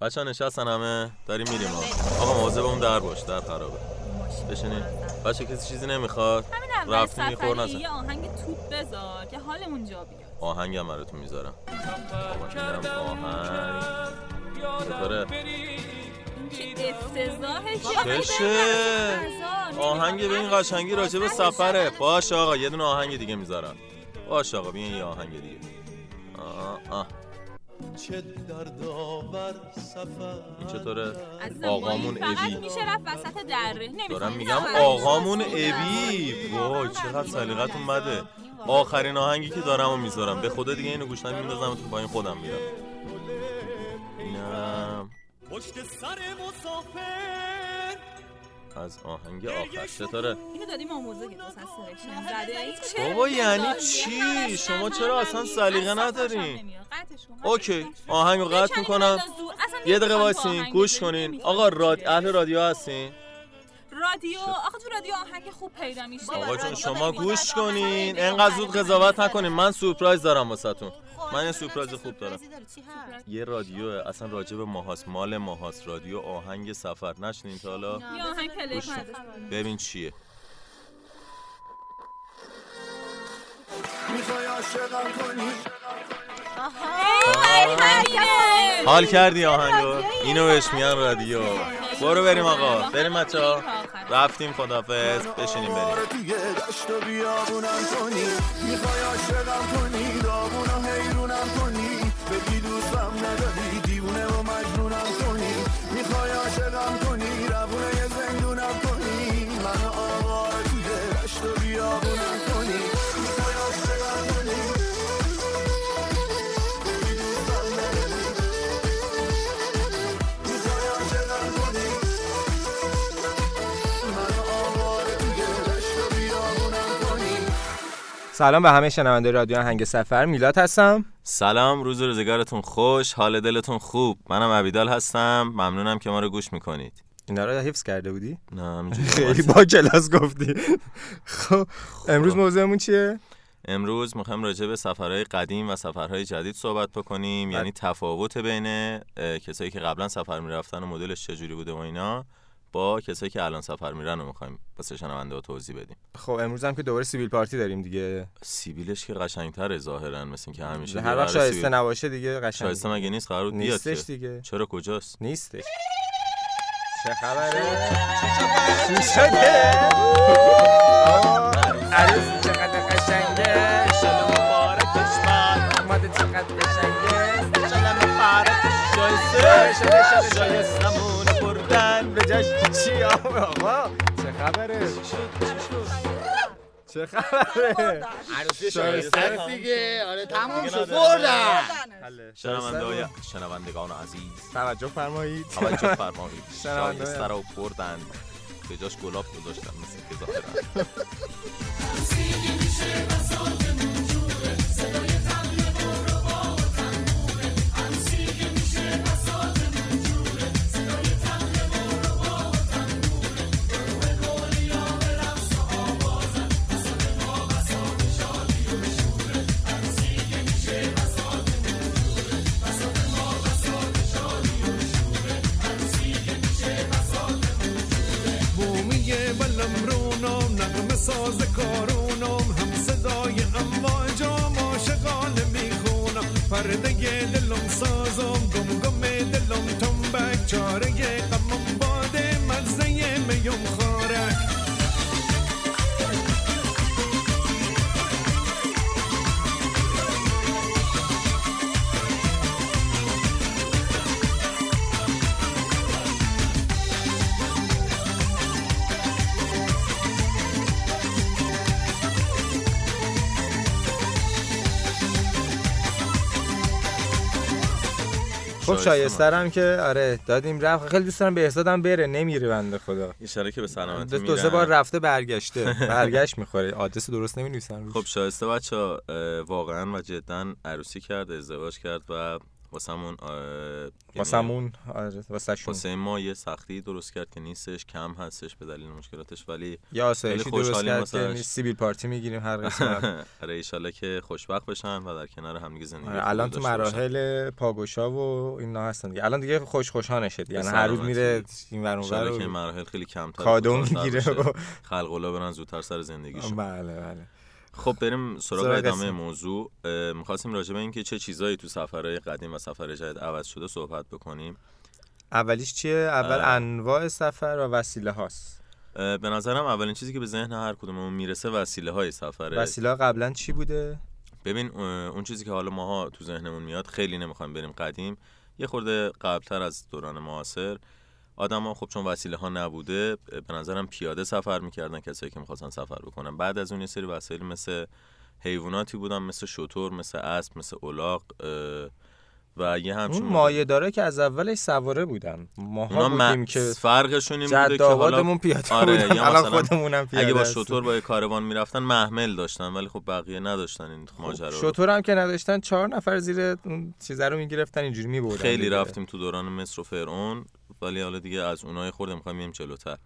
بچه ها نشستن همه داریم میریم ها آقا مواظب اون در باش در خرابه. بشینین بچه کسی چیزی نمی‌خواد؟ همین اول رفتیم یه آهنگ توپ بذار که حالمون جا بیاد. آهنگم براتون می‌ذارم. آقا آهنگ. چطوره؟ چشه آهنگ به این قشنگی راجع به سفره. باش آقا یه دونه آهنگ دیگه می‌ذارم. باش آقا بیاین یه آهنگ دیگه. آه آه. چه دردآور سفر این چطوره؟ آقامون ابی. میشه رفت وسط دره. دارم میگم آقامون. ابی. وای چقدر سلیقتون بده. آخرین آهنگی که دارم و می‌ذارم. به خدا دیگه اینو گوش نمیندازم تو پایین خودم میرم. اینم پشت سر مسافر. از آهنگ آخر. چطوره اینو دادیم آموزه که مثلا selection زده این چه بابا یعنی؟ چی؟ شما چرا اصلا. سلیقه ندارین؟ OK. آهنگو قطع می‌کنم. یه دقیقه وایسین آهنگ گوش کنین. آقا. راد... اهل رادیو هستین؟ رادیو. آخه تو رادیو آهنگ خوب پیدا میشه. آقا جون شما گوش کنین. انقدر. زود قضاوت نکنین. من سورپرایز دارم واسهتون. من یه سورپرایز خوب دارم؟ یه رادیو اصلا راجع به ماهاست. مال ماهاست. رادیو آهنگ سفر. نشنین تا حالا. ببین چیه. می‌خوای عاشقم کنی؟ حال. کردی آهنگو. اینو بهش میگن رادیو. برو بریم آقا. بریم بچه ها رفتیم خدافز بشینیم بریم. توی دشت و بیابونم کنی. می‌خوای عاشقم کنی داغون و حیرونم کنی. بگی دوستم نداری سلام به همه شنونده رادیو آهنگ سفر. میلاد هستم. سلام روز روزگارتون خوش حال دلتون خوب. منم عبیدال هستم. ممنونم که ما رو گوش می‌کنید. اینا رو حفظ کرده بودی؟ نه خیلی. با کلاس گفتی. خب امروز موضوعمون چیه؟ امروز می‌خوایم راجع به سفرهای قدیم و سفرهای جدید صحبت بکنیم. یعنی تفاوت بین کسایی که قبلا سفر می‌رفتن و مدلش چجوری بوده و اینا. با کسایی که الان سفر میرن رو می‌خوایم واسه شنونده ها توضیح بدیم. خب امروز هم که دوباره سیبیل پارتی داریم دیگه. سیبیلش که قشنگتره ظاهرا مثل که همیشه هر وقت شایسته سیبیل- نباشه دیگه قشنگ شایسته مگه نیست؟ قرار بود بیاد نیستش دیگه. چرا؟ کجاست؟ نیستش. چه خبره؟ چی شده عروس چقدر قشنگه؟ اومده چقدر قشنگه؟ شده شده شده شده بردن به جاش چی آقا؟ چه خبره؟ چه خبره؟ عروسی شایسته دیگه. آره تموم شد. بردن شنوندگان عزیز. توجه فرمایید. توجه فرمایید. شایسته رو بردن. به جاش گلاب گذاشتن مثل که ظاهرا. شایسته هم که آره دادیم رفت. خیلی دوست دارم به هم بره نمیره بنده خدا. ایشالا که به سلامتی دو سه. بار رفته برگشته. برگشت می‌خوره. آدرس درست نمی‌نویسن روش خب شایسته بچه واقعا و جدا عروسی کرد ازدواج کرد و واسمون اه، یعنی واسمون آره واسه ما یه سختی درست کرد که نیستش کم هستش به دلیل مشکلاتش ولی یا آسایشی خیلی درست خوشحالیم کرد که. نیست سیبیل پارتی می‌گیریم هر قسمت آره ایشالله که خوشبخت بشن و در کنار همدیگه زندگی آره، الان تو. مراحل پاگوشا و اینا هستن دیگه الان دیگه خوش خوشانشه دیگه یعنی هر روز. میره این ور اون مراحل خیلی کمتر کادو می‌گیره. و- خلق الله برن زودتر سر زندگیشون بله بله خب بریم سراغ ادامه. موضوع. می‌خواستیم راجع به اینکه چه چیزایی تو سفرهای قدیم و سفر جدید عوض شده صحبت بکنیم. اولیش چیه؟ اول اه. انواع سفر و وسیله هاست. به نظرم اولین چیزی که به ذهن هر کدوممون می‌رسه وسیله های سفره. وسیله قبلا چی بوده؟ ببین اون چیزی که حالا ماها تو ذهنمون میاد خیلی نمی‌خوایم بریم قدیم. یه خورده قبلتر از دوران معاصر. آدما خب چون وسیله ها نبوده به نظرم پیاده سفر می‌کردن کسایی که می‌خواستن سفر بکنن بعد از اون یه سری وسایل مثل حیواناتی بودن مثل شتر مثل اسب مثل الاغ و یه همچین اون مایه داره که از اولش سواره بودن ماها بودیم. که فرقشون این بوده که حالا پیاده آره، بودن یا مثلا خودمونم پیاده اگه با. شتر با یه کاروان می‌رفتن محمل داشتن ولی خب بقیه نداشتن این ماجرا رو. شطور هم که نداشتن چهار نفر زیر اون چیزا رو می‌گرفتن اینجوری میبردن خیلی رفتیم تو دوران مصر و فرعون ولی حالا دیگه از اونای خورده می‌خوایم بریم جلوتر.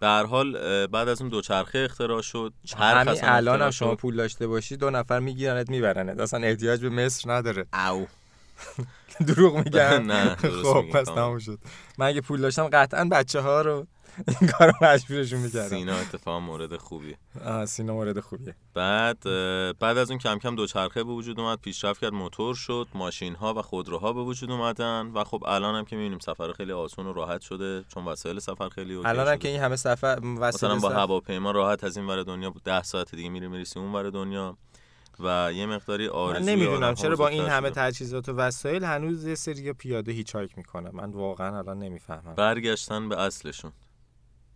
به هر حال بعد از اون دوچرخه اختراع شد. چرخ همین الان هم شما. پول داشته باشی دو نفر میگیرنت میبرنت. اصلا احتیاج به مصر نداره. او دروغ میگم. نه، خب پس. تموم شد. من اگه پول داشتم قطعا بچه ها رو این کارو مجبورشون می‌کردم. سینا اتفاق مورد خوبی سینا مورد خوبیه. بعد بعد از اون کم کم دوچرخه به وجود اومد پیشرفت کرد موتور شد ماشین ها و خودروها به وجود اومدن و خب الان هم که می‌بینیم سفر خیلی آسون و راحت شده چون وسایل سفر خیلی اوکی الان هم. که این همه سفر مثلا با هواپیما راحت از این ور دنیا 10 ساعت دیگه میری می‌رسی اون ور دنیا و یه مقداری من آرزوی نمی‌دونم چرا با این همه. تجهیزات و وسایل هنوز یه سری پیاده هیچایک می‌کنه من واقعا الان نمی‌فهمم. برگشتن به اصلشون.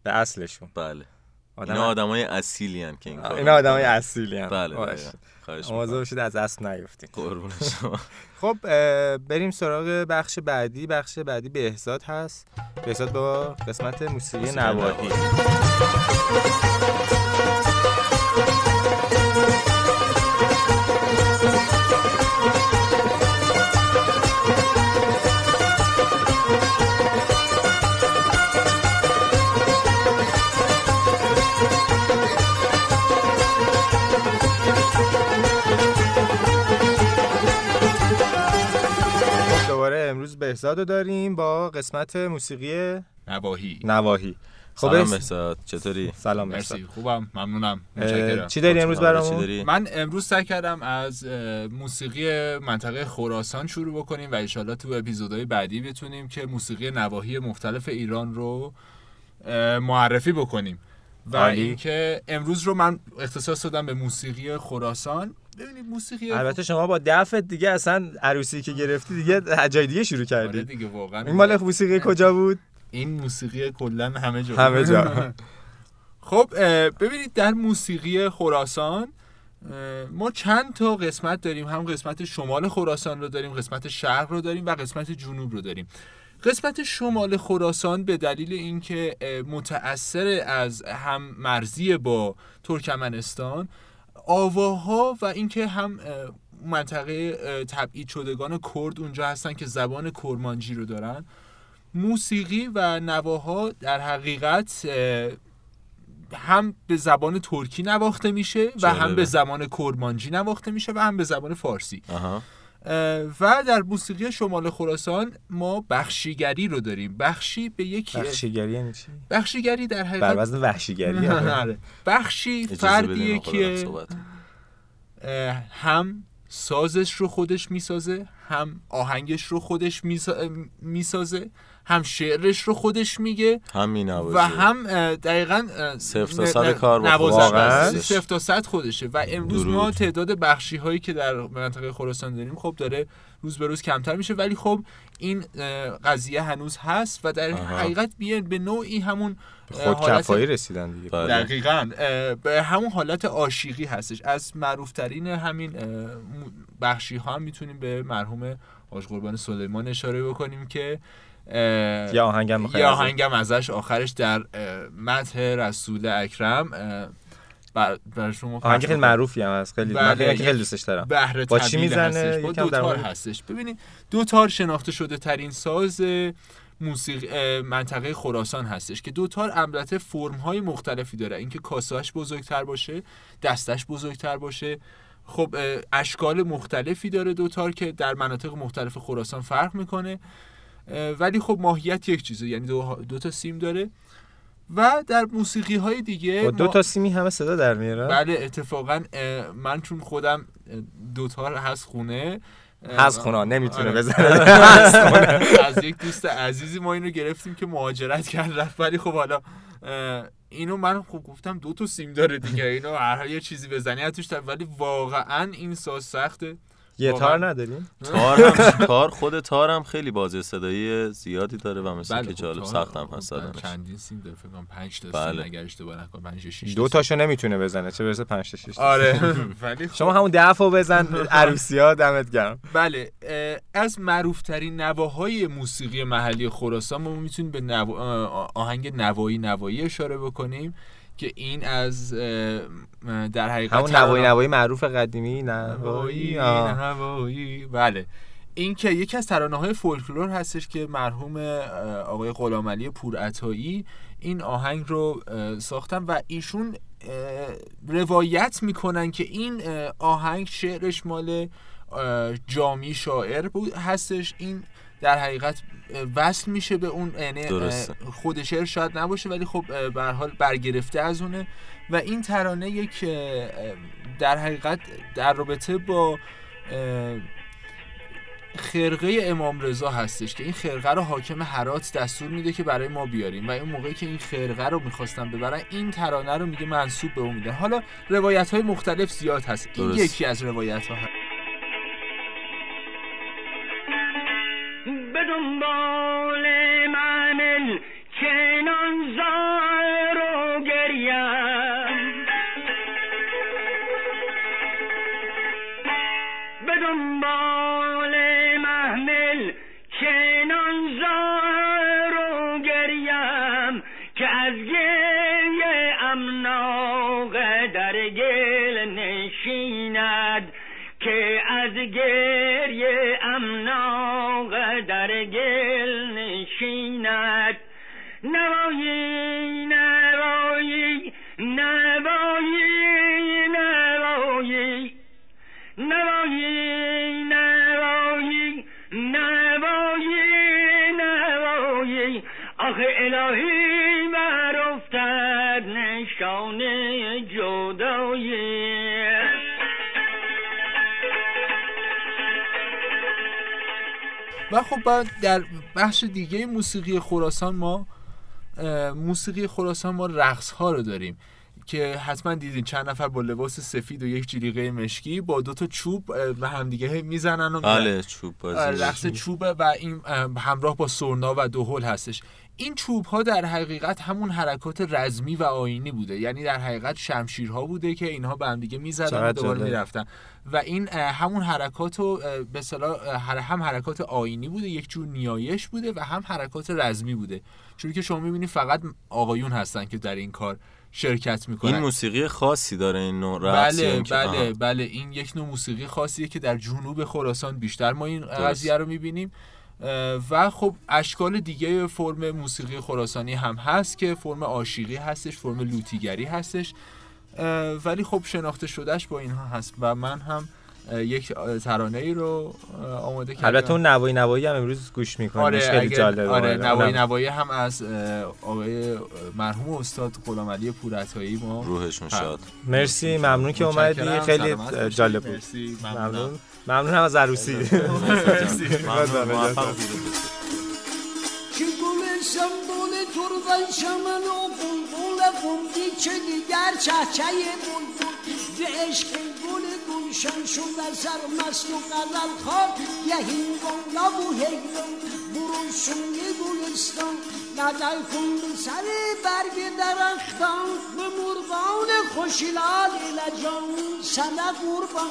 به اصلشون. بله. آدم اینا آدمای اصیلی هن که این کار اینا آدمای اصیلی هم بله دقیقاً. خواهش مواظب می‌کنم. باشید از اصل نیفتیم. قربون شما. خب بریم سراغ بخش بعدی. بخش بعدی بهزاد هست. بهزاد با قسمت موسیقی موسیقی نواحی. بهزاد رو داریم با قسمت موسیقی نواهی نواحی. خب سلام بهزاد چطوری؟ سلام بهزاد. مرسی خوبم ممنونم. متشکرم. چی داری امروز؟ برامون؟ من امروز سعی کردم از موسیقی منطقه خراسان شروع بکنیم و انشالله تو اپیزودهای بعدی بتونیم که موسیقی نواحی مختلف ایران رو معرفی بکنیم. و. اینکه امروز رو من اختصاص دادم به موسیقی خراسان. ببینید موسیقی البته شما با دفت دیگه اصلا عروسی که گرفتی دیگه جای دیگه شروع آره کردی. دیگه واقعا این مال موسیقی کجا بود؟ این موسیقی کلا همه جا. همه جا. خب ببینید در موسیقی خراسان ما چند تا قسمت داریم. هم قسمت شمال خراسان رو داریم قسمت شرق رو داریم و قسمت جنوب رو داریم. قسمت شمال خراسان به دلیل اینکه متأثر از هم مرزی با ترکمنستان آواها و اینکه هم منطقه تبعید شدگان کرد اونجا هستن که زبان کرمانجی رو دارن. موسیقی و نواها در حقیقت هم به زبان ترکی نواخته میشه و هم. به زبان کرمانجی نواخته میشه و هم به زبان فارسی. آها. و در موسیقی شمال خراسان ما بخشیگری رو داریم. بخشی به یک بخشیگری یعنی چی؟ بخشیگری در بر حقیقت وزن وحشیگری. آره. بخشی فردیه که هم سازش رو خودش می‌سازه هم آهنگش رو خودش میسا- می‌سازه هم شعرش رو خودش میگه هم مینوازه و هم دقیقا صفر تا صد کار. هستش. صفر تا صد خودشه و امروز درود. ما تعداد بخشی هایی که در منطقه خراسان داریم خب داره روز به روز کمتر میشه ولی خب این قضیه هنوز هست و در آها. حقیقت بیه به نوعی همون خود کفایی رسیدن دیگه بله. دقیقا اه، به همون حالت عاشقی هستش از معروفترین همین بخشی ها هم می‌تونیم به مرحوم حاج قربان سلیمان اشاره بکنیم که یا آهنگم ازش؟ آهنگم ازش. آخرش در مدح رسول اکرم. بر, بر شما آهنگ خیلی. معروفی هم هست. خیلی بله، من خیلی یک خیلی دوستش دارم. با چی می‌زنه؟ با دوتار مورد- هستش. ببینید دوتار شناخته شده ترین ساز موسیقی منطقه خراسان هستش که دوتار البته فرم های مختلفی داره. اینکه کاسهش بزرگتر باشه دستش بزرگتر باشه. خب اشکال مختلفی داره دوتار که در مناطق مختلف خراسان فرق می‌کنه. ولی خب ماهیت یک چیزه یعنی دو, دو تا سیم داره. و در موسیقی های دیگه با دو تا سیمی همه صدا در میاره بله اتفاقا من چون خودم اه، دوتار هست خونه هست خونه نمی‌تونه آره. بزنه. از یک دوست عزیزی ما اینو گرفتیم که مهاجرت کرد رفت. ولی خب حالا اینو من خب گفتم دو تا سیم داره دیگه. اینو هر یه چیزی بزنی از توش ولی واقعا این ساز سخته. یه. تار نداریم؟ تار هم تار خود تار هم خیلی بازی صدایی زیادی داره و مثل که جالب سخت هم هست خب. چندین سیم داره فکر کنم 5 تا بله. سیم اگر اشتباه نکنم 5 تا 6 دو تاشو نمی‌تونه بزنه چه برسه 5 تا 6 آره. ولی خب. شما همون دفعه بزن عروسی ها دمت گرم. بله از معروفترین نواهای موسیقی محلی خراسان ما می‌تونیم به آهنگ نوایی نوایی اشاره بکنیم. که این از در حقیقت همون نوایی نوایی معروف قدیمی نوایی. نوایی بله. این که یکی از ترانه های فولکلور هستش که مرحوم آقای غلامعلی پورعطایی این آهنگ رو ساختن و ایشون روایت می‌کنن که این آهنگ شعرش مال جامی شاعر بود هستش. این در حقیقت وصل میشه به اون یعنی. خود شعر شاید نباشه ولی خب به حال برگرفته از اونه. و این ترانه یک در حقیقت در رابطه با خرقه امام رضا هستش که این خرقه رو حاکم هرات دستور میده که برای ما بیاریم. و این موقعی که این خرقه رو می‌خواستن ببرن این ترانه رو میگه منصوب به اون میده حالا روایت های مختلف زیاد هست. این درست. یکی از روایت ها هست. Bowl Emanuel, Chain on Zone. و خب بعد در بخش دیگه موسیقی خراسان ما موسیقی خراسان ما رقص ها رو داریم که حتما دیدین چند نفر با لباس سفید و یک جلیقه مشکی با دو تا چوب به همدیگه می‌زنن و بله چوب آره، بازی رقص چوبه و این اه، همراه با سرنا و دهل هستش. این چوب ها در حقیقت همون حرکات رزمی و آینی بوده یعنی در حقیقت شمشیرها بوده که اینها به هم دیگه می‌زدن و دوباره. می‌رفتن و این همون حرکات اه، به اصطلاح اه، هر- هم حرکات آینی بوده یک جور نیایش بوده و هم حرکات رزمی بوده چون که شما می‌بینید فقط آقایون هستن که در این کار شرکت می‌کنن این موسیقی خاصی داره این نوع رقص بله بله. بله این یک نوع موسیقی خاصیه که در جنوب خراسان بیشتر ما این. قضیه رو می‌بینیم و خب اشکال دیگه فرم موسیقی خراسانی هم هست که فرم عاشقی هستش فرم لوتیگری هستش. ولی خب شناخته شدهش با اینها هست و من هم یک ترانه ای رو آماده کردم. البته اون نوایی نوایی هم امروز گوش می‌کنیم آره خیلی جالبه آره نوایی نوایی هم از آقای مرحوم استاد غلامعلی پورعطایی ما. روحشون شاد. مرسی ممنون که اومدی. خیلی. جالب بود. مرسی ممنون هم از عروسی. که گل سنبول و که دیگر چهچه به عشق گل گلشن شد سر مست و غزل خواب. یه هنگام لب و برون سوی گلستان. نظر کن به سر برگ درختان. به مرغان خوشلال لجان سنه قربان.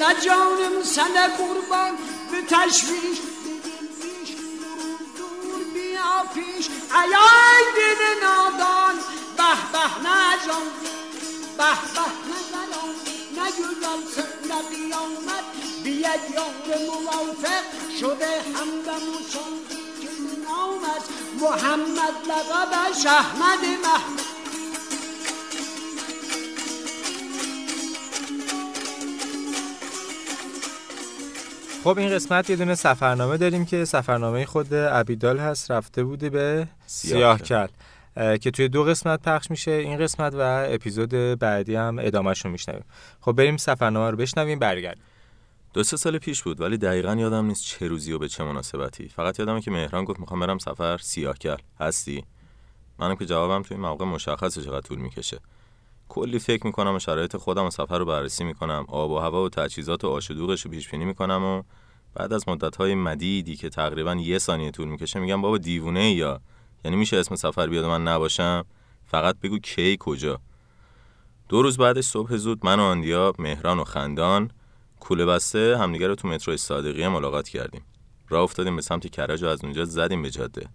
نه جانم سنه قربان به تشویش پیش ایای دل نادان به به نه جان به به نه زنان نه گلال قیامت بیاد یار موافق. شده همدم و چون که نامت محمد لقبش احمد محمد خب این قسمت یه دونه سفرنامه داریم که سفرنامه خود عبیدال هست رفته بوده به سیاه کل اه، که توی دو قسمت پخش میشه این قسمت و اپیزود بعدی هم ادامهش رو میشنویم. خب بریم سفرنامه رو بشنویم برگردیم. دو سه سال پیش بود ولی دقیقا یادم نیست چه روزی و به چه مناسبتی. فقط یادمه که مهران گفت می‌خوام برم سفر سیاهکل هستی؟ منم که جوابم توی موقع مشخصه چقدر طول می‌کشه. کلی فکر می‌کنم و شرایط خودم و سفر رو بررسی می‌کنم. آب و هوا و تجهیزات و آش و دوغش رو پیش می‌کنم و بعد از مدت‌های مدیدی که تقریبا یه ثانیه طول می‌کشه میگم بابا دیوونه یا؟ یعنی میشه اسم سفر بیاد من نباشم؟ فقط بگو کی کجا. دو روز بعدش صبح زود من و آندیا مهران و خندان کوله بسته همدیگه رو تو مترو صادقیه ملاقات کردیم. راه افتادیم به سمت کرج و از اونجا زدیم به جاده.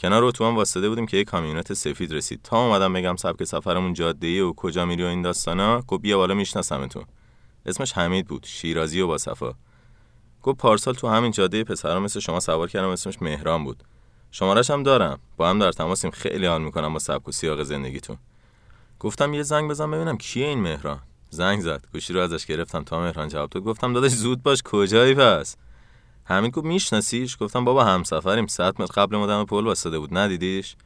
کنار اتوبان واسطه بودیم که یه کامیونت سفید رسید. تا اومدم بگم سبک سفرمون جاده و کجا میری و این داستانا گفت بیا بالا میشناسمتون. اسمش حمید بود شیرازی و با صفا. گفت پارسال تو همین جاده پسرا مثل شما سوار کردم اسمش مهران بود. شمارش هم دارم. با هم در تماسیم. خیلی حال می‌کنم با سبک و سیاق زندگیتون. گفتم یه زنگ بزن ببینم کیه این مهران. زنگ زد. گوشی رو ازش گرفتم. تا مهران جواب داد. گفتم داداش زود باش کجایی پس؟ همین گفت میشناسیش؟ گفتم بابا همسفریم 100 متر قبل ما دم پل واسطه بود ندیدیش؟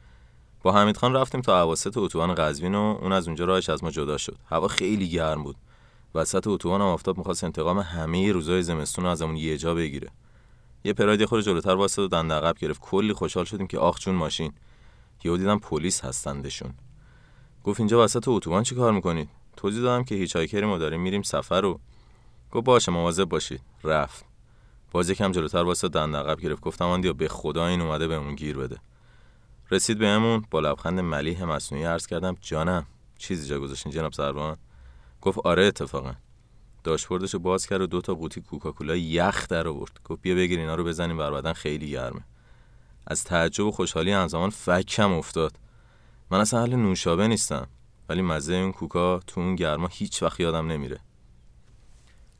با حمید خان رفتیم تا اواسط اتوبان قزوین و اون از اونجا راهش از ما جدا شد. هوا خیلی گرم بود. وسط اتوبان هم آفتاب می‌خواست انتقام همه روزای زمستون رو ازمون یه جا بگیره. یه پراید خورده جلوتر واسه و دنده عقب گرفت. کلی خوشحال شدیم که آخ جون ماشین. یهو دیدم پلیس هستندشون. گفت اینجا وسط اتوبان چی کار می‌کنید؟ توضیح دادم که هیچ ما داریم میریم سفر رو. گفت باشه مواظب باشید. رفت. باز یکم جلوتر واسه دنده عقب گرفت. گفتم آندیا به خدا این اومده بهمون گیر بده. رسید بهمون با لبخند ملیح مصنوعی عرض کردم جانم چیزی جا گذاشتین جناب سربان گفت آره اتفاقا. داشبوردش باز کرد و دو تا قوطی کوکاکولا یخ در آورد. گفت بیا بگیر اینا رو بزنیم بر بدن خیلی گرمه. از تعجب و خوشحالی همزمان فکم افتاد. من اصلا اهل نوشابه نیستم ولی مزه اون کوکا تو اون گرما هیچ وقت یادم نمیره.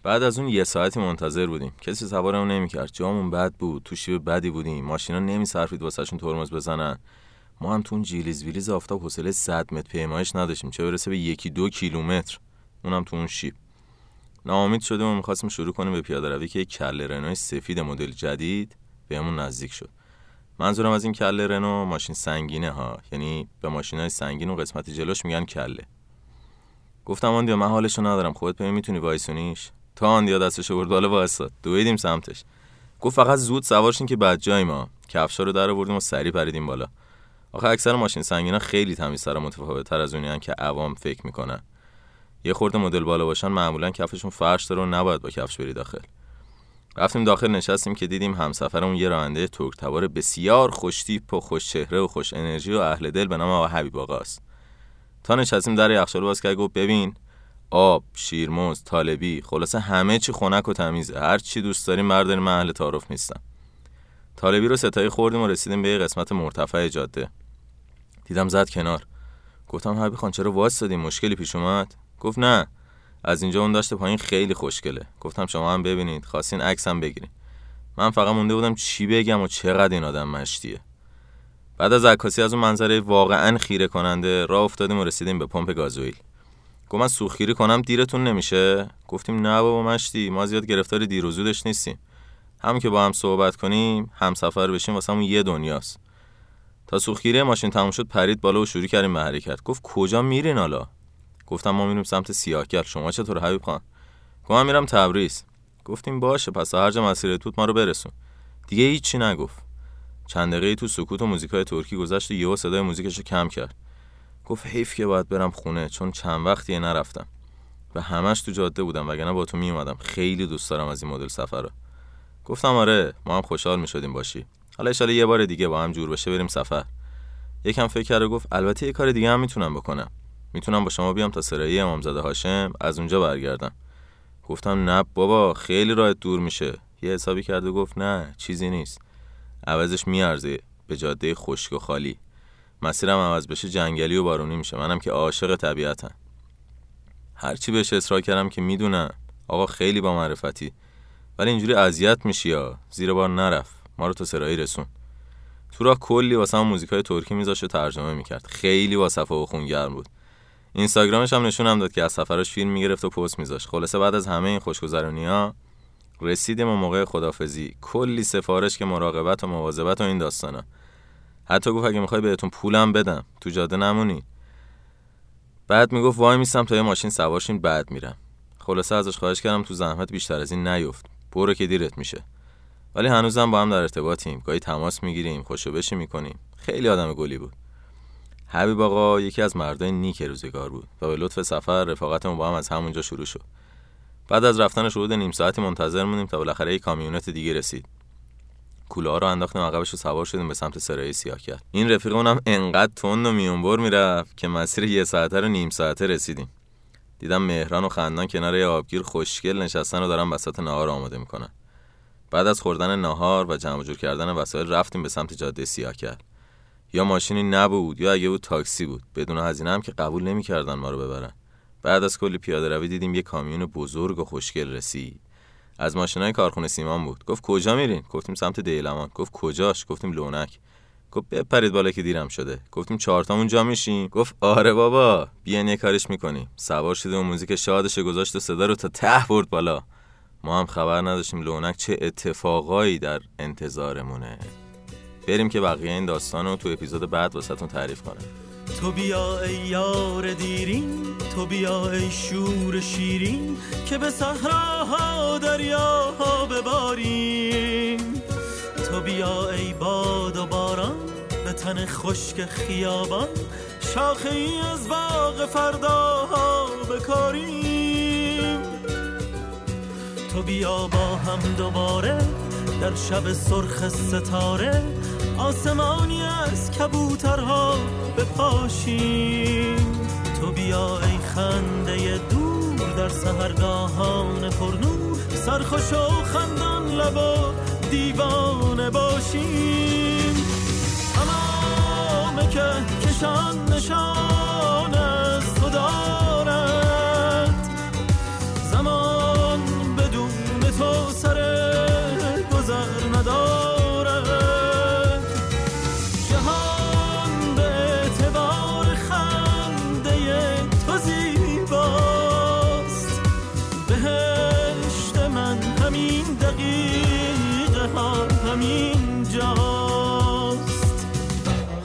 بعد از اون یه ساعتی منتظر بودیم. کسی سوارمون نمی‌کرد. جامون بد بود تو شیب بدی بودیم. ماشینا نمیصرفید واسهشون ترمز بزنن. ما هم تو اون جیلیز ویلیز آفتاب حوصله 100 متر پیمایش نداشتیم. چه برسه به یکی دو کیلومتر. اونم تو اون شیب. ناامید شدیم و می‌خواستیم شروع کنیم به پیاده روی که یک کله رنوی سفید مدل جدید بهمون نزدیک شد. منظورم از این کله رنو ماشین سنگینه ها. یعنی به ماشین های سنگین و قسمت جلوش میگن کله. گفتم آندیا من حالشو ندارم. خودت ببین می‌تونی وایسونیش؟ تا آندیا دستشو برد بالا وایساد. دویدیم سمتش. گفت فقط زود سوارشین که بد جای ما. کفشا رو در آوردیم و سری پریدیم بالا. آخه اکثر ماشین سنگینا خیلی تمیزتر و متفاوتتر از اونیان که عوام فکر می‌کنن. یه خورده مدل بالا باشن معمولا کفشون فرش داره و نباید با کفش بری داخل. رفتیم داخل نشستیم که دیدیم همسفرمون یه راننده ترک تبار بسیار خوشتیپ و خوش چهره و خوش انرژی و اهل دل به نام آقا حبیب آقاست. تا نشستیم در یخچال باز کرد گفت ببین آب، شیرموز، طالبی خلاصه همه چی خنک و تمیزه. هر چی دوست داریم من اهل تعارف نیستم. طالبی رو ستایی خوردیم و رسیدیم به یه قسمت مرتفع جاده. دیدم زد کنار. گفتم حبیب خان چرا واسطادی مشکلی پیش اومد؟ گفت نه. از اینجا اون داشته پایین خیلی خوشگله. گفتم شما هم ببینید. خواستین عکسم بگیرین. من فقط مونده بودم چی بگم و چقدر این آدم مشتیه. بعد از عکاسی از اون منظره واقعا خیره کننده راه افتادیم و رسیدیم به پمپ گازوئیل. گفت من سوخگیری کنم دیرتون نمیشه؟ گفتیم نه بابا مشتی ما زیاد گرفتار دیر و زودش نیستیم. هم که با هم صحبت کنیم هم سفر بشیم واسه یه دنیاست. تا سوخگیری ماشین تموم شد پرید بالا و شروع کردیم به حرکت گفت کجا میرین حالا؟ گفتم ما میریم سمت سیاهکل شما چطور حبیب خان؟ گفت میرم تبریز. گفتیم باشه پس هر جا مسیر توت ما رو برسون. دیگه هیچی نگفت. چند دقیقه تو سکوت و موزیکای ترکی گذشت و یهو صدای موزیکش کم کرد. گفت حیف که باید برم خونه چون چند وقتیه نرفتم. و همش تو جاده بودم وگرنه با تو می اومدم خیلی دوست دارم از این مدل سفرها گفتم آره ما هم خوشحال می شدیم باشی. حالا ان یه بار دیگه با هم جور بشه بریم سفر. یکم فکر کرد و گفت البته یه کار دیگه هم می‌تونم بکنم. می‌تونم با شما بیام تا سرایی امامزاده هاشم از اونجا برگردم. گفتم نه بابا خیلی راحت دور میشه. یه حسابی کرد و گفت نه چیزی نیست. عوضش میارزه به جاده خشک و خالی. مسیرم عوض بشه جنگلی و بارونی میشه. منم که عاشق طبیعتم. هرچی بهش اصرار کردم که می‌دونم. آقا خیلی با معرفتی. ولی اینجوری اذیت میشی یا؟ زیر بار نرفت ما رو تو سرایی رسون. تو راه کلی واسه هم موزیکای ترکی میذاشت و ترجمه می‌کرد. خیلی با صفا و خونگرم بود. اینستاگرامش هم نشونم داد که از سفراش فیلم می‌گرفت و پست میذاشت خلاصه بعد از همه این خوشگذرونی ها رسیدیم و موقع خدافزی کلی سفارش که مراقبت و مواظبت و این داستانا. حتی گفت اگه می‌خوای بهتون پولم بدم. تو جاده نمونی. بعد می‌گفت وای میستم تا یه ماشین سوارشین بعد میرم. خلاصه ازش خواهش کردم تو زحمت بیشتر از این نیفت. برو که دیرت میشه. ولی هنوزم با هم در ارتباطیم. گاهی تماس می‌گیریم خوشو بشی می‌کنیم. خیلی آدم گلی بود. حبیب آقا یکی از مردای نیک روزگار بود و به لطف سفر رفاقتمون با هم از همونجا شروع شد. بعد از رفتنش حدود نیم ساعتی منتظر موندیم تا بالاخره یک کامیونت دیگه رسید. کوله ها رو انداختیم عقبش رو سوار شدیم به سمت سرای سیاه کرد. این رفیقمون هم انقدر تند و میونبر می‌رفت که مسیر یه ساعته رو نیم ساعته رسیدیم. دیدم مهران و خندان کنار یه آبگیر خوشگل نشستن و دارن بساط نهار آماده می‌کنن. بعد از خوردن نهار و جمع جور کردن وسایل رفتیم به سمت جاده سیاه کرد. یا ماشینی نبود یا اگه بود تاکسی بود. بدون هزینه هم که قبول نمی‌کردن ما رو ببرن. بعد از کلی پیاده روی دیدیم یه کامیون بزرگ و خوشگل رسید. از ماشینای کارخونه سیمان بود. گفت کجا میرین؟ گفتیم سمت دیلمان گفت کجاش؟ گفتیم لونک. گفت بپرید بالا که دیرم شده. گفتیم چهارتامون جا میشیم. گفت آره بابا بیاین یه کارش می‌کنیم. سوار شده و موزیک شادش گذاشت و صدا رو تا ته برد بالا. ما هم خبر نداشتیم لونک چه اتفاقایی در انتظارمونه. بریم که بقیه این داستان رو تو اپیزود بعد واسهتون تعریف کنم. تو بیا ای یار دیرین تو بیا ای شور شیرین که به صحراها دریاها بباریم. تو بیا ای باد و باران به تن خشک خیابان شاخه ای از باغ فرداها بکاریم. تو بیا با هم دوباره در شب سرخ ستاره آسمانی از کبوترها بپاشیم تو بیا ای خنده دور در سهرگاهان پرنور سرخوش و خندان لبا دیوانه باشیم. تمام که کشان نشان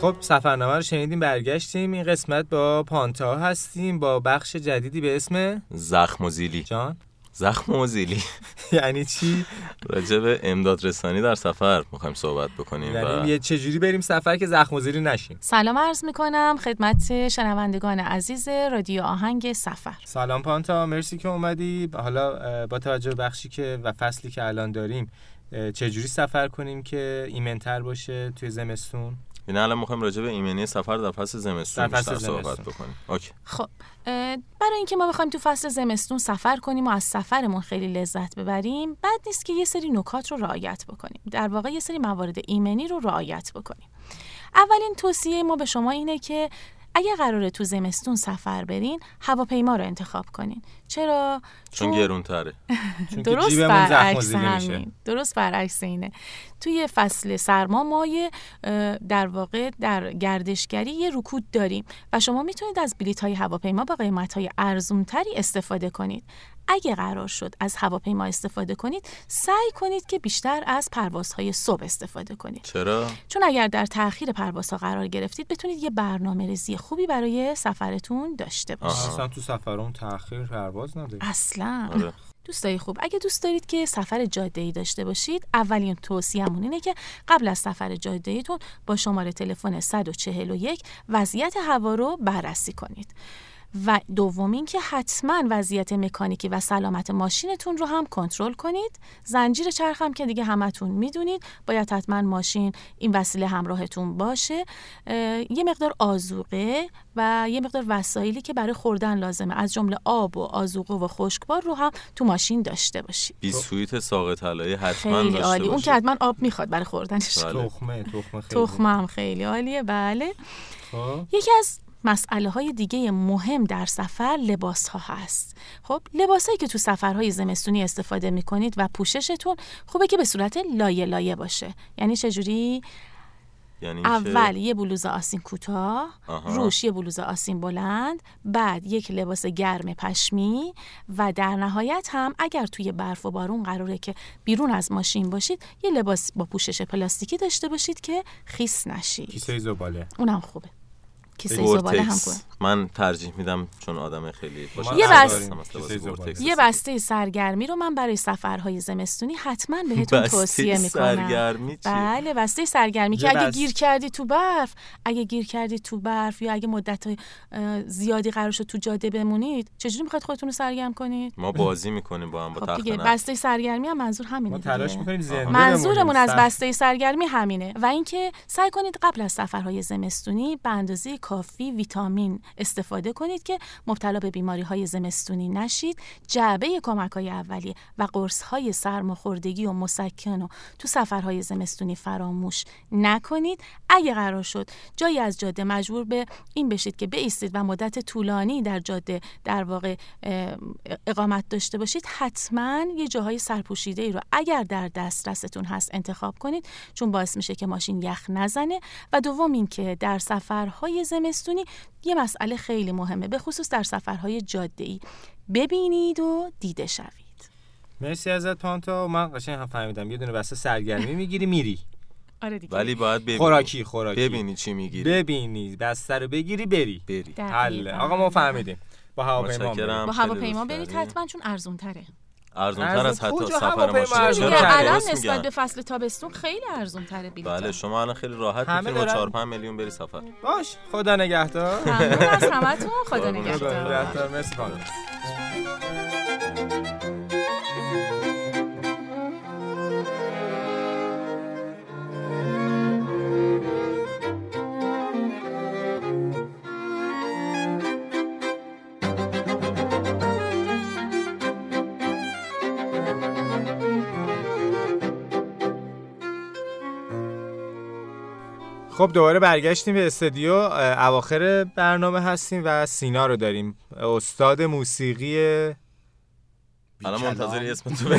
خب سفرنامه رو شنیدیم برگشتیم. این قسمت با پانتا هستیم با بخش جدیدی به اسم زخم و زیلی. جان؟ زخم و زیلی. یعنی چی؟ راجع به امداد رسانی در سفر می‌خوایم صحبت بکنیم یعنی و یه چجوری بریم سفر که زخم و زیلی نشیم؟ سلام عرض می کنم خدمت شنوندگان عزیز رادیو آهنگ سفر. سلام پانتا مرسی که اومدی. حالا با توجه به بخشی که و فصلی که الان داریم چجوری سفر کنیم که ایمنتر باشه توی زمستون؟ این الان می‌خوایم راجع به ایمنی سفر در فصل زمستون در فصل بیشتر صحبت زمستون. بکنیم. اوکی. خب برای اینکه ما بخوایم تو فصل زمستون سفر کنیم و از سفرمون خیلی لذت ببریم بد نیست که یه سری نکات رو رعایت بکنیم. در واقع یه سری موارد ایمنی رو رعایت بکنیم. اولین توصیه ما به شما اینه که اگه قراره تو زمستون سفر برین هواپیما رو انتخاب کنین. چرا؟ چون گرونتره. چون که درست برعکس. همین. درست برعکس اینه. توی فصل سرما ما یه در واقع در گردشگری یه رکود داریم و شما می‌تونید از بلیط های هواپیما با قیمت های ارزونتری استفاده کنید. اگه قرار شد از هواپیما استفاده کنید سعی کنید که بیشتر از پروازهای صبح استفاده کنید. چرا؟ چون اگر در تأخیر پروازها قرار گرفتید بتونید یه برنامه ریزی خوبی برای سفرتون داشته باشید. اصلا تو سفرون تاخیر پرواز نداریم اصلا. آره. دوستای خوب اگه دوست دارید که سفر جاده ای داشته باشید اولین توصیه‌مون اینه که قبل از سفر جاده ایتون با شماره تلفن 141 وضعیت هوا رو بررسی کنید. و دوم اینکه حتما وضعیت مکانیکی و سلامت ماشینتون رو هم کنترل کنید. زنجیر چرخ هم که دیگه همتون می‌دونید باید حتما ماشین این وسیله همراهتون باشه. یه مقدار آزوقه و یه مقدار وسایلی که برای خوردن لازمه. از جمله آب و آزوقه و خشکبار رو هم تو ماشین داشته باشید. بیسکویت ساقه طلایی حتما خیلی داشته عالی. اون. که حتما آب می‌خواد برای خوردنش. بله. تخمه تخمه خیلی. تخمه هم خیلی عالیه. بله. خب. یکی از مسئله های دیگه مهم در سفر لباس ها هست. خب لباس هایی که تو سفرهای زمستونی استفاده می کنید و پوششتون خوبه که به صورت لایه لایه باشه. یعنی چجوری؟ یعنی اول یه بلوز آستین کوتاه. روش یه بلوز آستین بلند بعد یک لباس گرم پشمی و در نهایت هم اگر توی برف و بارون قراره که بیرون از ماشین باشید یه لباس با پوشش پلاستیکی داشته باشید که خیس نشید. کیسه زباله. اونم خوبه. کیسه زباله هم Gore-Tex. من ترجیح میدم چون آدم خیلی خوشم یه میاد. بس- مثلا لباس کیسه زباله. Gore-Tex یه بسته سرگرمی رو من برای سفرهای زمستونی حتما بهتون توصیه می‌کنم سرگرمی؟ بله بسته سرگرمی که اگه گیر کردی تو برف اگه گیر کردی تو برف یا اگه مدت زیادی قرار شد تو جاده بمونید چجوری می‌خواید خودتون رو سرگرم کنید ما بازی می‌کنیم با هم با خب تخت دیگه. بسته سرگرمی هم منظور همینه ما تلاش. می‌کنیم منظورمون. از. بسته سرگرمی همینه و اینکه سعی کنید قبل از سفرهای زمستونی به اندازه کافی ویتامین استفاده کنید که مبتلا به بیماری های زمستونی نشید جعبه کمک های اولیه و قرص های سرماخوردگی و مسکن و تو سفرهای زمستونی فراموش نکنید. اگه قرار شد جایی از جاده مجبور به این بشید که بایستید و مدت طولانی در جاده در واقع اقامت داشته باشید حتما یه جاهای سرپوشیده ای رو اگر در دسترستون هست انتخاب کنید چون باعث میشه که ماشین یخ نزنه. و دوم اینکه در سفرهای زمستونی یه مسئله خیلی مهمه به خصوص در سفرهای جاده ای ببینید و دیده شوید. مرسی ازت پانتا. من قشنگ هم فهمیدم. یه دونه بسته سرگرمی می‌گیری میری. آره دیگه. ولی باید ببینی. خوراکی خوراکی. ببینی چی می‌گیری. ببینی. بسته رو بگیری بری. بری. حله. آقا ما فهمیدیم. با هواپیما. با هواپیما برید. حتما چون ارزون تره ارزونتر از ارزون- حتی سفر ماشین. ارزون؟ الان نسبت. به فصل تابستون خیلی ارزون تره بلیط بله شما الان خیلی راحت همه می‌تونی با دارن- 4 5 میلیون بری سفر. باش خدا نگهدار. ممنون از همتون خدا نگهدار. مرسی پانتا خب دوباره برگشتیم به استودیو اواخر برنامه هستیم و سینا رو داریم استاد موسیقی الان بیکلام. منتظر اسم تو.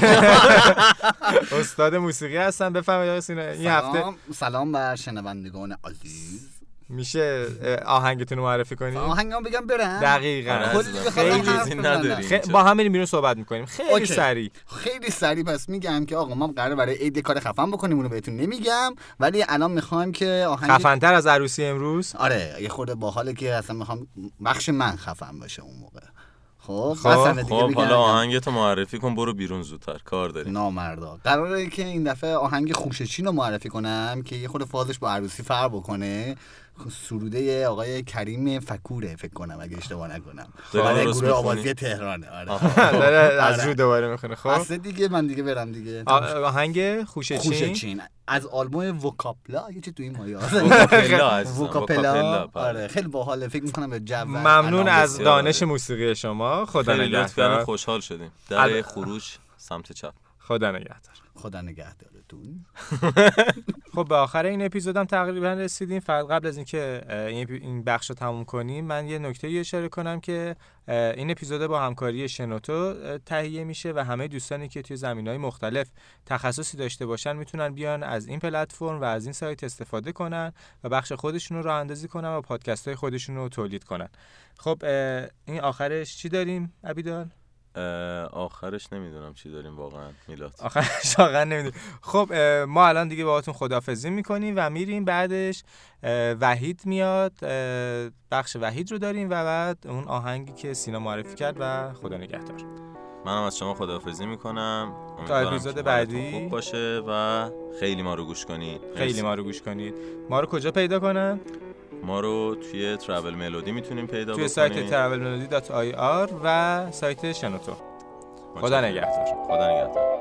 استاد موسیقی هستن بفرمایید سینا این هفته سلام سلام بر شنوندگان عزیز میشه آهنگتون رو معرفی کنیم آهنگام بگم برم. دقیقاً. آره خیلی. نداریم. خ... با هم میریم بیرون صحبت می‌کنیم. خیلی اوکی. سریع. خیلی سریع. پس میگم که آقا ما قرار برای عید کار خفن بکنیم اونو بهتون نمیگم ولی الان می‌خوایم که آهنگ خفنتر از عروسی امروز؟ آره یه خورده باحاله که اصلا می‌خوام بخش من خفن باشه اون موقع. خب خب، خب بگم. حالا آهنگتو معرفی کن برو بیرون زودتر کار داریم. نامردا. قراره که این دفعه آهنگ خوشچین رو معرفی کنم که یه خود فازش با عروسی فرق بکنه. سروده آقای کریم فکوره فکر کنم اگه اشتباه نکنم. درست گروه؟ آوازی تهرانه آره. داره از آره. رو دوباره می‌خونه. خب؟ اصلا دیگه من دیگه برم دیگه. آهنگ خوشه چین؟ خوشچین از آلبوم وکاپلا یه چی تو این مایه وکاپلا عزیزم، وکاپلا. آره. خیلی باحاله. فکر می‌کنم به جو ممنون از دانش موسیقی شما. خدا نگهدار. خوشحال شدیم. در خروج سمت چپ. خدا نگهدار. خدا نگهدارتون. خب به آخر این اپیزودم تقریبا رسیدیم. فقط قبل از اینکه این بخش رو تموم کنیم من یه نکته ای اشاره کنم که این اپیزود با همکاری شنوتو تهیه میشه و همه دوستانی که توی زمین های مختلف تخصصی داشته باشن می‌تونن بیان از این پلتفرم و از این سایت استفاده کنن و بخش خودشون رو راه اندازی کنن و پادکست های خودشون رو تولید کنن. خب این آخرش چی داریم ابیدال اه، آخرش نمی‌دونم چی داریم واقعا میلاد. آخرش واقعا نمی‌دونم. خب ما الان دیگه باهاتون خدافزی می‌کنیم و میریم بعدش وحید میاد. بخش وحید رو داریم و بعد اون آهنگی که سینا معرفی کرد و خدا نگهدار. منم از شما خداحافظی می‌کنم. تا اپیزود بعدی. خوب باشه و خیلی ما رو گوش کنید. خیلی ما رو گوش کنید. ما رو کجا پیدا کنن؟ ما رو توی ترابل ملودی می‌تونیم پیدا توی بکنیم توی سایت ترابل ملودی دات آی آر و سایت شنوتو. خدا نگهدار. خدا نگهدار.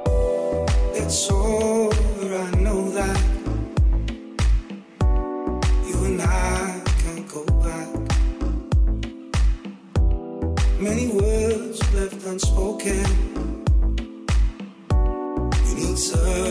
Many words left unspoken. You need some.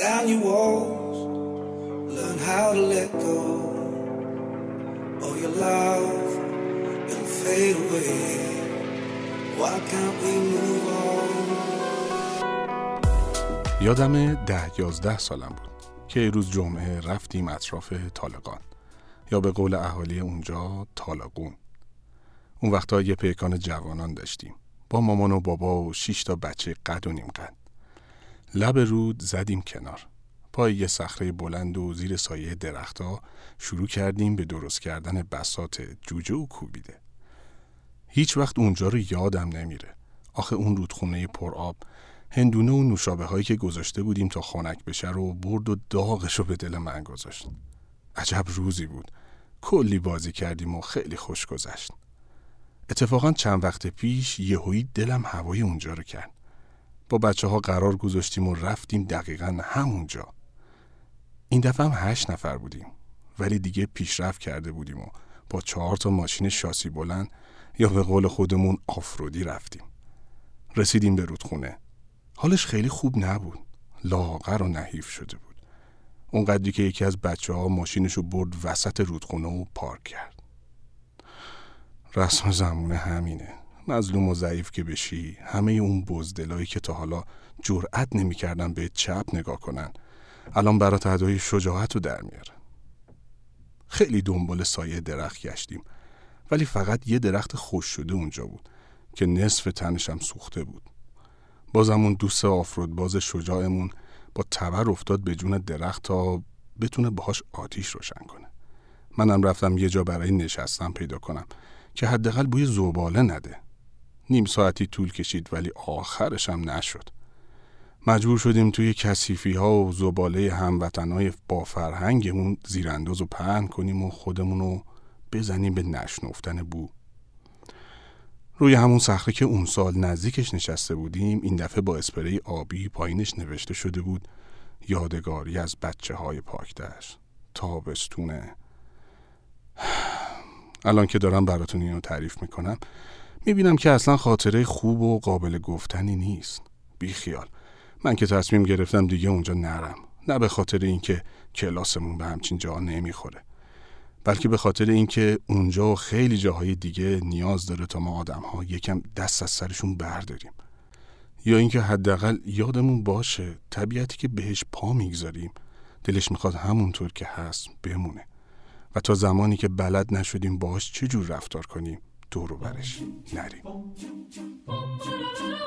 Down your walls, learn how to let go. All your love, it'll fade away. Why can't we move on? یادم ده یازده سالم بود که روز جمعه رفتیم اطراف طالقان یا به قول اهالی اونجا طالقون اون وقتا یه پیکان جوانان داشتیم با مامان و بابا و شش تا بچه قد و نیم قد لب رود زدیم کنار. پای یه صخره بلند و زیر سایه درختها شروع کردیم به درست کردن بسات جوجه و کوبیده. هیچ وقت اونجا رو یادم نمیره. آخه اون رودخونه پرآب هندونه و نوشابه هایی که گذاشته بودیم تا خنک بشه رو برد و داغش رو به دل من گذاشت. عجب روزی بود. کلی بازی کردیم و خیلی خوش گذشت. اتفاقا چند وقت پیش یهویی دلم هوای اونجا رو کرد. با بچه ها قرار گذاشتیم و رفتیم دقیقا همونجا. این دفعه هم هشت نفر بودیم ولی دیگه پیشرفت کرده بودیم و با چهار تا ماشین شاسی بلند یا به قول خودمون آفرودی رفتیم. رسیدیم به رودخونه. حالش خیلی خوب نبود. لاغر و نحیف شده بود. اونقدری که یکی از بچه ها ماشینشو برد وسط رودخونه و پارک کرد. رسم زمونه همینه. مظلوم و ضعیف که بشی. همه اون بزدلایی که تا حالا جرأت نمی‌کردن به چپ نگاه کنن. الان برات ادای شجاعت رو در میارن خیلی دنبال سایه درخت گشتیم. ولی فقط یه درخت خوش شده اونجا بود که نصف تنشم سوخته بود. بازم اون دوست آفرود باز شجاعمون با تبر افتاد به جون درخت تا بتونه باهاش آتیش روشن کنه. منم رفتم یه جا برای نشستن پیدا کنم که حداقل بوی زباله نده. نیم ساعتی طول کشید ولی آخرش هم نشد. مجبور شدیم توی کسیفی ها و زباله هموطنهای با فرهنگمون زیرانداز و پهن کنیم و خودمونو بزنیم به نشنفتن بو. روی همون صخره که اون سال نزدیکش نشسته بودیم این دفعه با اسپری آبی پایینش نوشته شده بود یادگاری از بچه های پاکدشت تابستونه. الان که دارم براتون اینو تعریف می‌کنم می‌بینم که اصلا خاطره خوب و قابل گفتنی نیست. بی خیال من که تصمیم گرفتم دیگه اونجا نرم. نه به خاطر اینکه کلاسمون به همچین جا نمی‌خوره. بلکه به خاطر اینکه اونجا و خیلی جاهای دیگه نیاز داره تا ما آدم ها یکم دست از سرشون برداریم. یا اینکه حداقل یادمون باشه طبیعتی که بهش پا می‌گذاریم دلش می‌خواد همونطور که هست بمونه. و تا زمانی که بلد نشدیم باهاش چجور رفتار کنیم؟ دور برش. نریم.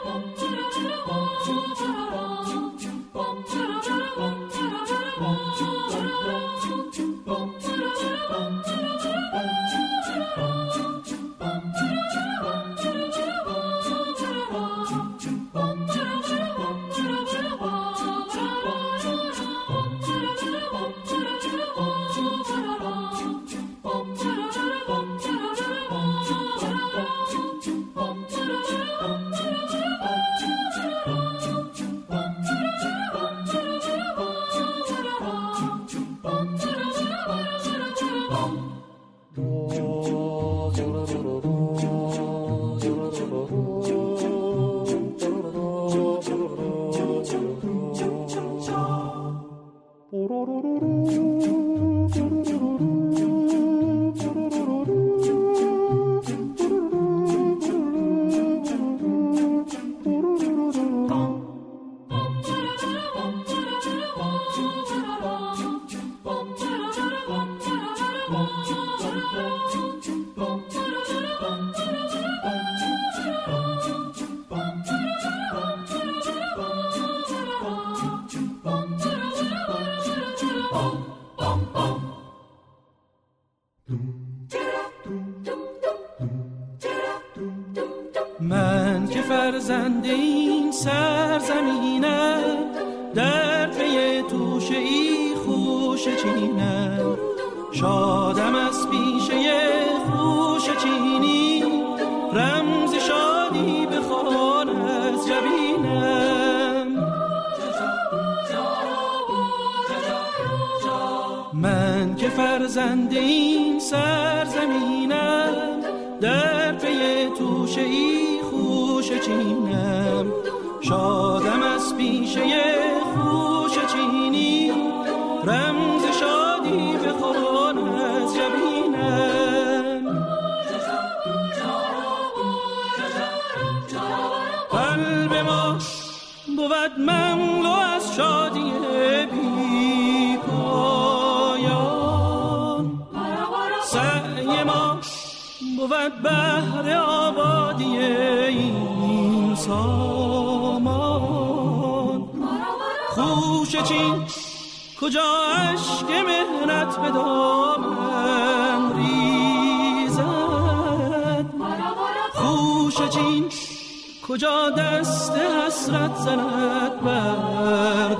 چینم شادم از پیشه خوش چینی. رمز شادی بخوان از جبینم. قلب ما بود مملو از شادی بی پایان سعی ما بود بهر آبادی سامان. خوش چین کجا عشق مهنت به دامن ریزد؟ خوش چین کجا دست حسرت زند بر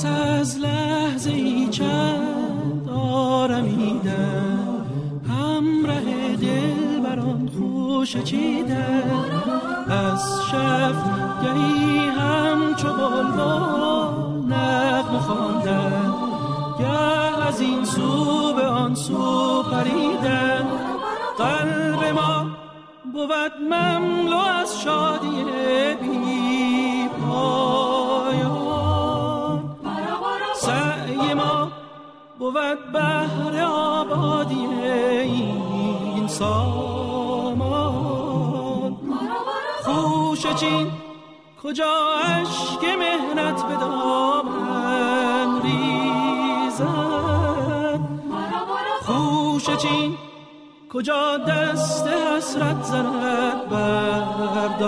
پس از لحظه ای چند آرمیدن همراه دل بران خوش چیدن از شب گهی همچو بلبل نغمه خواندن گه از این سو به آن سو پریدن قلب ما بود مملو از شادی بی پایان بود بهر آبادی این سامان. خوش چین کجا عشق مهنت به دامن ریزد؟ خوش چین کجا دست حسرت زند بر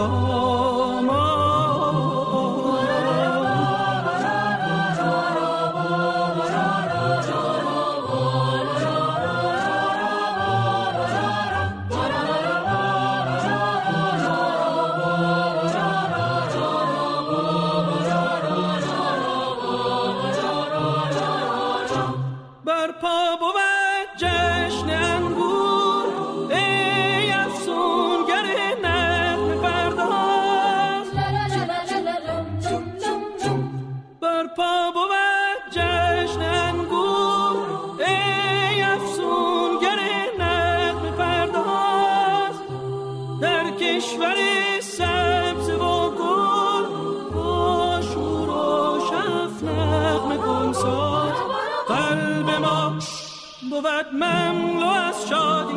بود مملو از شادی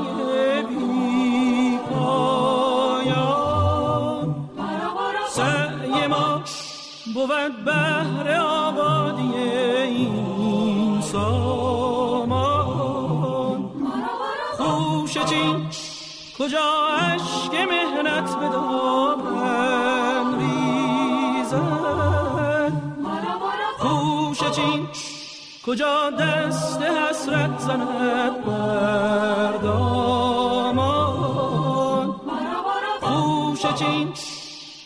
بی پایان سعی ما بود بهر کجا دست حسرت زند بر دامان خوش چین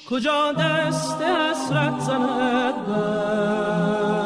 کجا دست حسرت زند بر